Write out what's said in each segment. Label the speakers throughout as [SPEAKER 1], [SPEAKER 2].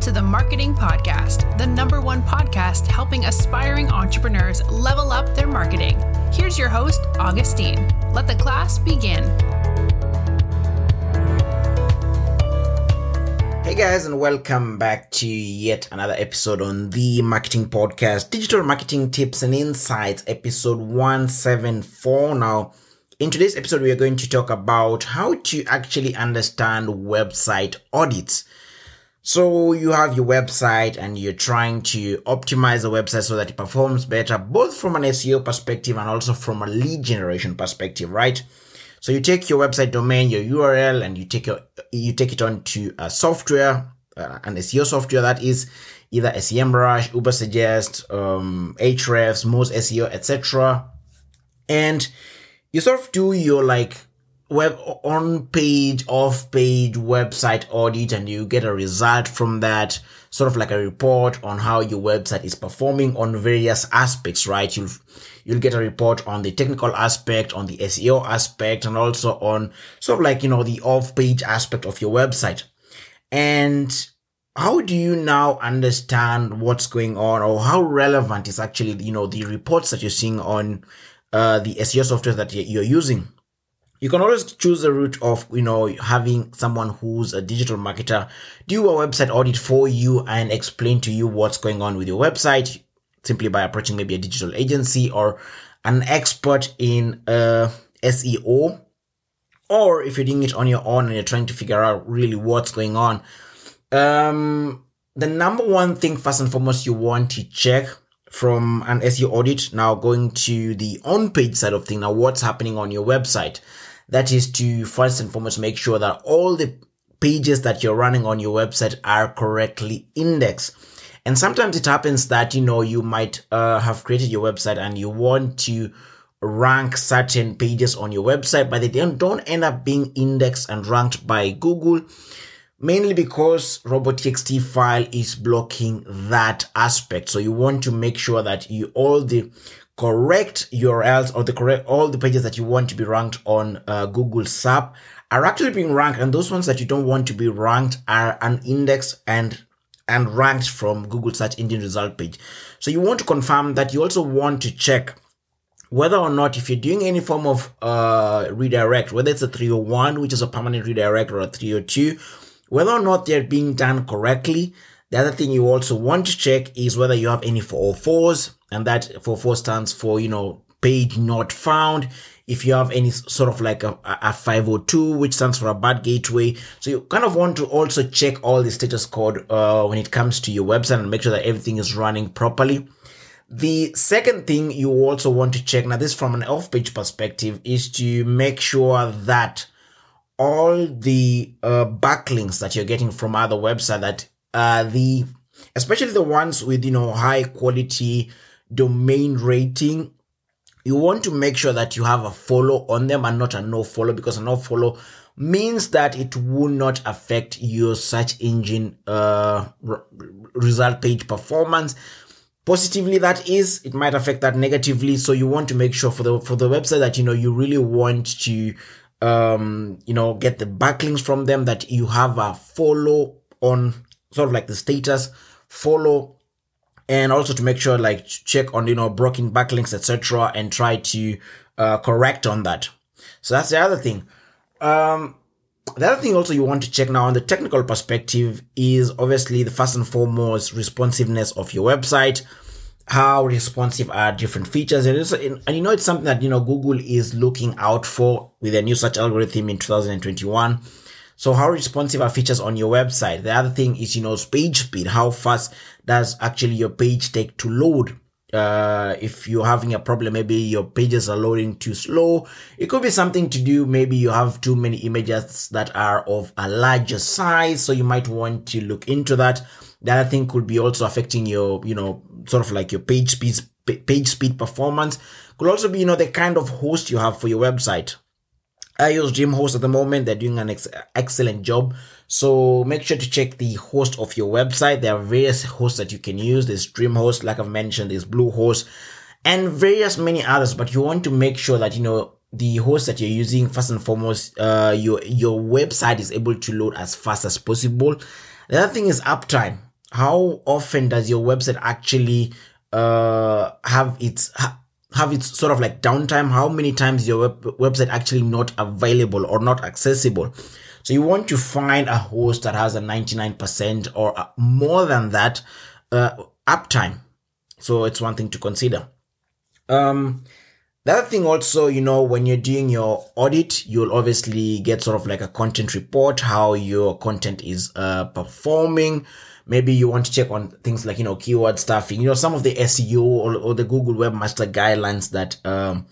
[SPEAKER 1] to the Marketing Podcast, the number one podcast helping aspiring entrepreneurs level up their marketing. Here's your host, Augustine. Let the class begin.
[SPEAKER 2] Hey guys, and welcome back to yet another episode on the Marketing Podcast Digital Marketing Tips and Insights, episode 174. Now, in today's episode, we are going to talk about how to actually understand website audits. So you have your website and you're trying to optimize the website so that it performs better, both from an SEO perspective and also from a lead generation perspective, right? So you take your website domain, your URL, and you take your you take it onto a software, uh, an SEO software that is either SEMrush, Ubersuggest, um, Ahrefs, Moz SEO, etc. And you sort of do your like web on page, off page website audit and you get a result from that, sort of like a report on how your website is performing on various aspects, right? You'll, you'll get a report on the technical aspect, on the SEO aspect, and also on sort of like, you know, the off page aspect of your website. And how do you now understand what's going on or how relevant is actually, you know, the reports that you're seeing on uh, the SEO software that you're using? You can always choose the route of you know having someone who's a digital marketer do a website audit for you and explain to you what's going on with your website simply by approaching maybe a digital agency or an expert in uh, SEO or if you're doing it on your own and you're trying to figure out really what's going on um the number one thing first and foremost you want to check from an SEO audit now going to the on page side of things now what's happening on your website that is to first and foremost make sure that all the pages that you're running on your website are correctly indexed. And sometimes it happens that, you know, you might uh, have created your website and you want to rank certain pages on your website, but they don't, end up being indexed and ranked by Google, mainly because robottxt file is blocking that aspect. So you want to make sure that you all the correct URLs or the correct all the pages that you want to be ranked on uh, Google SERP are actually being ranked, and those ones that you don't want to be ranked are unindexed and and ranked from Google search engine result page. So you want to confirm that you also want to check whether or not if you're doing any form of uh, redirect, whether it's a 301, which is a permanent redirect, or a 302, whether or not they're being done correctly. The other thing you also want to check is whether you have any 404s, and that 44 stands for, you know, page not found. If you have any sort of like a, a 502, which stands for a bad gateway. So you kind of want to also check all the status code uh, when it comes to your website and make sure that everything is running properly. The second thing you also want to check, now this from an off-page perspective, is to make sure that all the uh, backlinks that you're getting from other websites that uh, the especially the ones with you know high quality domain rating, you want to make sure that you have a follow on them and not a no follow because a no follow means that it will not affect your search engine uh, result page performance. Positively that is it might affect that negatively. So you want to make sure for the for the website that you know you really want to um you know get the backlinks from them that you have a follow on sort of like the status follow and also to make sure like check on you know broken backlinks etc and try to uh, correct on that. So that's the other thing. Um the other thing also you want to check now on the technical perspective is obviously the first and foremost responsiveness of your website how responsive are different features and, and you know it's something that you know google is looking out for with a new search algorithm in 2021 so how responsive are features on your website? The other thing is, you know, page speed. How fast does actually your page take to load? Uh, if you're having a problem, maybe your pages are loading too slow. It could be something to do. Maybe you have too many images that are of a larger size. So you might want to look into that. The other thing could be also affecting your, you know, sort of like your page speed, page speed performance. Could also be, you know, the kind of host you have for your website. I use DreamHost at the moment. They're doing an ex- excellent job. So make sure to check the host of your website. There are various hosts that you can use. There's DreamHost, like I've mentioned, there's Bluehost, and various many others. But you want to make sure that you know the host that you're using first and foremost. Uh, your your website is able to load as fast as possible. The other thing is uptime. how often does your website actually uh, have its ha- have its sort of like downtime? How many times your web- website actually not available or not accessible? So you want to find a host that has a 99% or more than that uh, uptime. So it's one thing to consider. Um, the other thing also, you know, when you're doing your audit, you'll obviously get sort of like a content report, how your content is uh, performing. Maybe you want to check on things like, you know, keyword stuffing, you know, some of the SEO or, or the Google Webmaster guidelines that, um,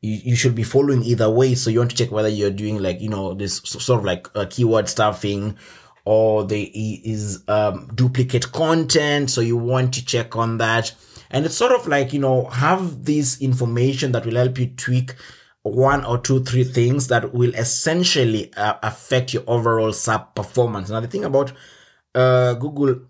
[SPEAKER 2] you, you should be following either way. So you want to check whether you're doing like, you know, this sort of like uh, keyword stuffing or there is um, duplicate content. So you want to check on that. And it's sort of like, you know, have this information that will help you tweak one or two, three things that will essentially uh, affect your overall SERP performance. Now, the thing about uh, Google,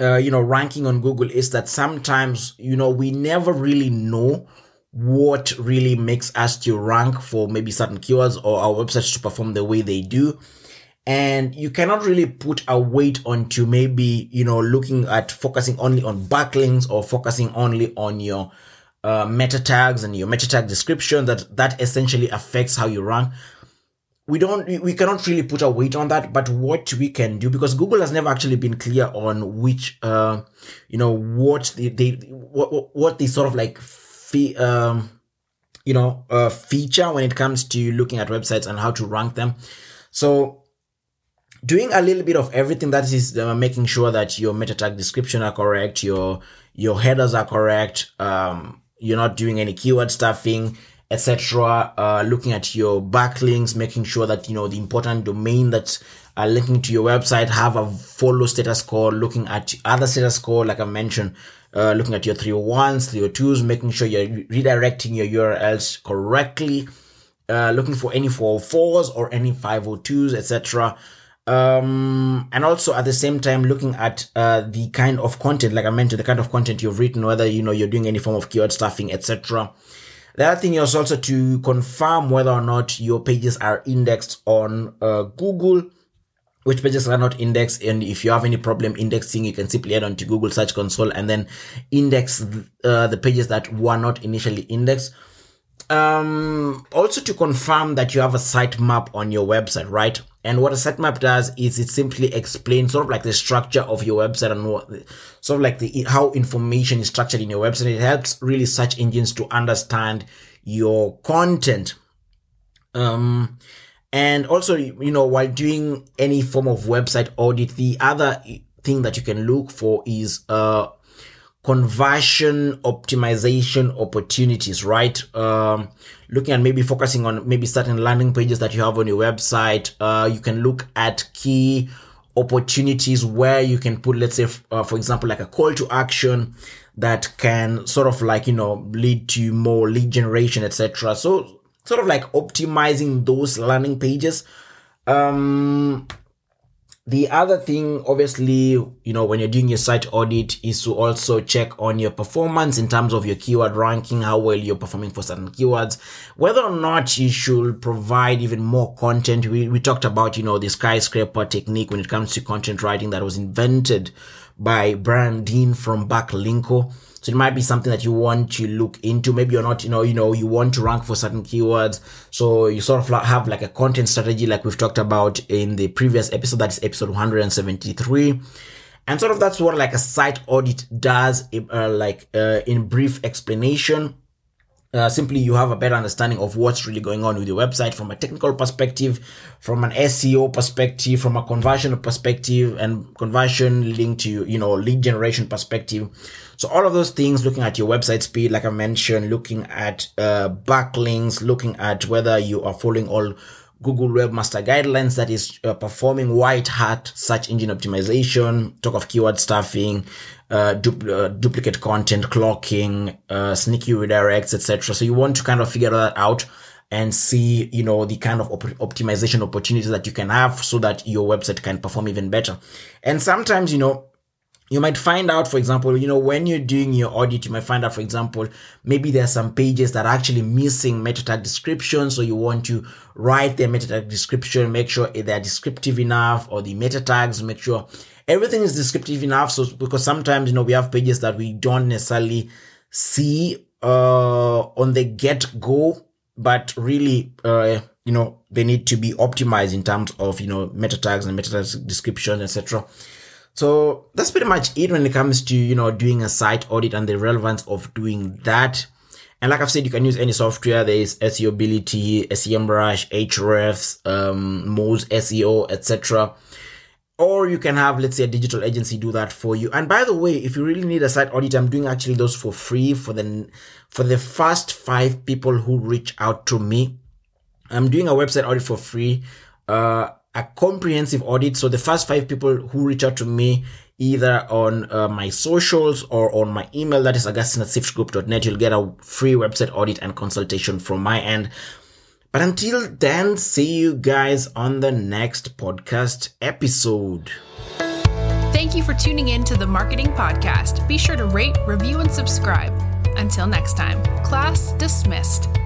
[SPEAKER 2] uh, you know, ranking on Google is that sometimes, you know, we never really know what really makes us to rank for maybe certain keywords or our websites to perform the way they do. And you cannot really put a weight onto maybe, you know, looking at focusing only on backlinks or focusing only on your uh, meta tags and your meta tag description that that essentially affects how you rank. We don't, we cannot really put a weight on that, but what we can do, because Google has never actually been clear on which, uh, you know, what they, they what, what they sort of like fe- um, you know, uh, feature when it comes to looking at websites and how to rank them. So doing a little bit of everything that is uh, making sure that your meta tag description are correct, your, your headers are correct. Um, you're not doing any keyword stuffing, etc. Uh, looking at your backlinks, making sure that, you know, the important domain that are linking to your website have a follow status code, looking at other status code, like I mentioned, uh, looking at your 301s, 302s, making sure you're redirecting your URLs correctly, uh, looking for any 404s or any 502s, etc. Um, and also at the same time looking at uh, the kind of content, like I mentioned, the kind of content you've written, whether you know you're doing any form of keyword stuffing, etc. The other thing is also to confirm whether or not your pages are indexed on uh, Google which pages are not indexed and if you have any problem indexing you can simply head on to google search console and then index uh, the pages that were not initially indexed. Um, also to confirm that you have a sitemap on your website right and what a sitemap does is it simply explains sort of like the structure of your website and what sort of like the how information is structured in your website. It helps really search engines to understand your content. Um and also, you know, while doing any form of website audit, the other thing that you can look for is, uh, conversion optimization opportunities, right? Um, looking at maybe focusing on maybe certain landing pages that you have on your website. Uh, you can look at key opportunities where you can put, let's say, uh, for example, like a call to action that can sort of like, you know, lead to more lead generation, etc. So sort of like optimizing those landing pages. Um, the other thing, obviously, you know, when you're doing your site audit is to also check on your performance in terms of your keyword ranking, how well you're performing for certain keywords, whether or not you should provide even more content. We, we talked about, you know, the skyscraper technique when it comes to content writing that was invented by Brian Dean from Backlinko. So it might be something that you want to look into. Maybe you're not, you know, you know, you want to rank for certain keywords. So you sort of have like a content strategy, like we've talked about in the previous episode. That is episode 173. And sort of that's what like a site audit does, uh, like uh, in brief explanation. Uh, simply you have a better understanding of what's really going on with your website from a technical perspective, from an SEO perspective, from a conversion perspective, and conversion linked to you know lead generation perspective. So all of those things, looking at your website speed, like I mentioned, looking at uh, backlinks, looking at whether you are following all Google Webmaster guidelines that is uh, performing white hat search engine optimization, talk of keyword stuffing, uh, uh, duplicate content, cloaking, uh, sneaky redirects, etc. So you want to kind of figure that out and see, you know, the kind of op- optimization opportunities that you can have so that your website can perform even better. And sometimes, you know, you might find out, for example, you know, when you're doing your audit, you might find out, for example, maybe there are some pages that are actually missing meta tag description. So you want to write their meta tag description, make sure they're descriptive enough or the meta tags, make sure everything is descriptive enough. So, because sometimes, you know, we have pages that we don't necessarily see, uh, on the get go, but really, uh, you know, they need to be optimized in terms of, you know, meta tags and meta tags description, etc. So that's pretty much it when it comes to, you know, doing a site audit and the relevance of doing that. And like I've said, you can use any software. There is SEObility, SEMrush, Ahrefs, um, Moz SEO, etc. Or you can have, let's say, a digital agency do that for you. And by the way, if you really need a site audit, I'm doing actually those for free for the for the first five people who reach out to me. I'm doing a website audit for free. Uh, a comprehensive audit. So the first five people who reach out to me either on uh, my socials or on my email, that is augustine at siftgroup.net, you'll get a free website audit and consultation from my end. But until then, see you guys on the next podcast episode.
[SPEAKER 1] Thank you for tuning in to the Marketing Podcast. Be sure to rate, review, and subscribe. Until next time, class dismissed.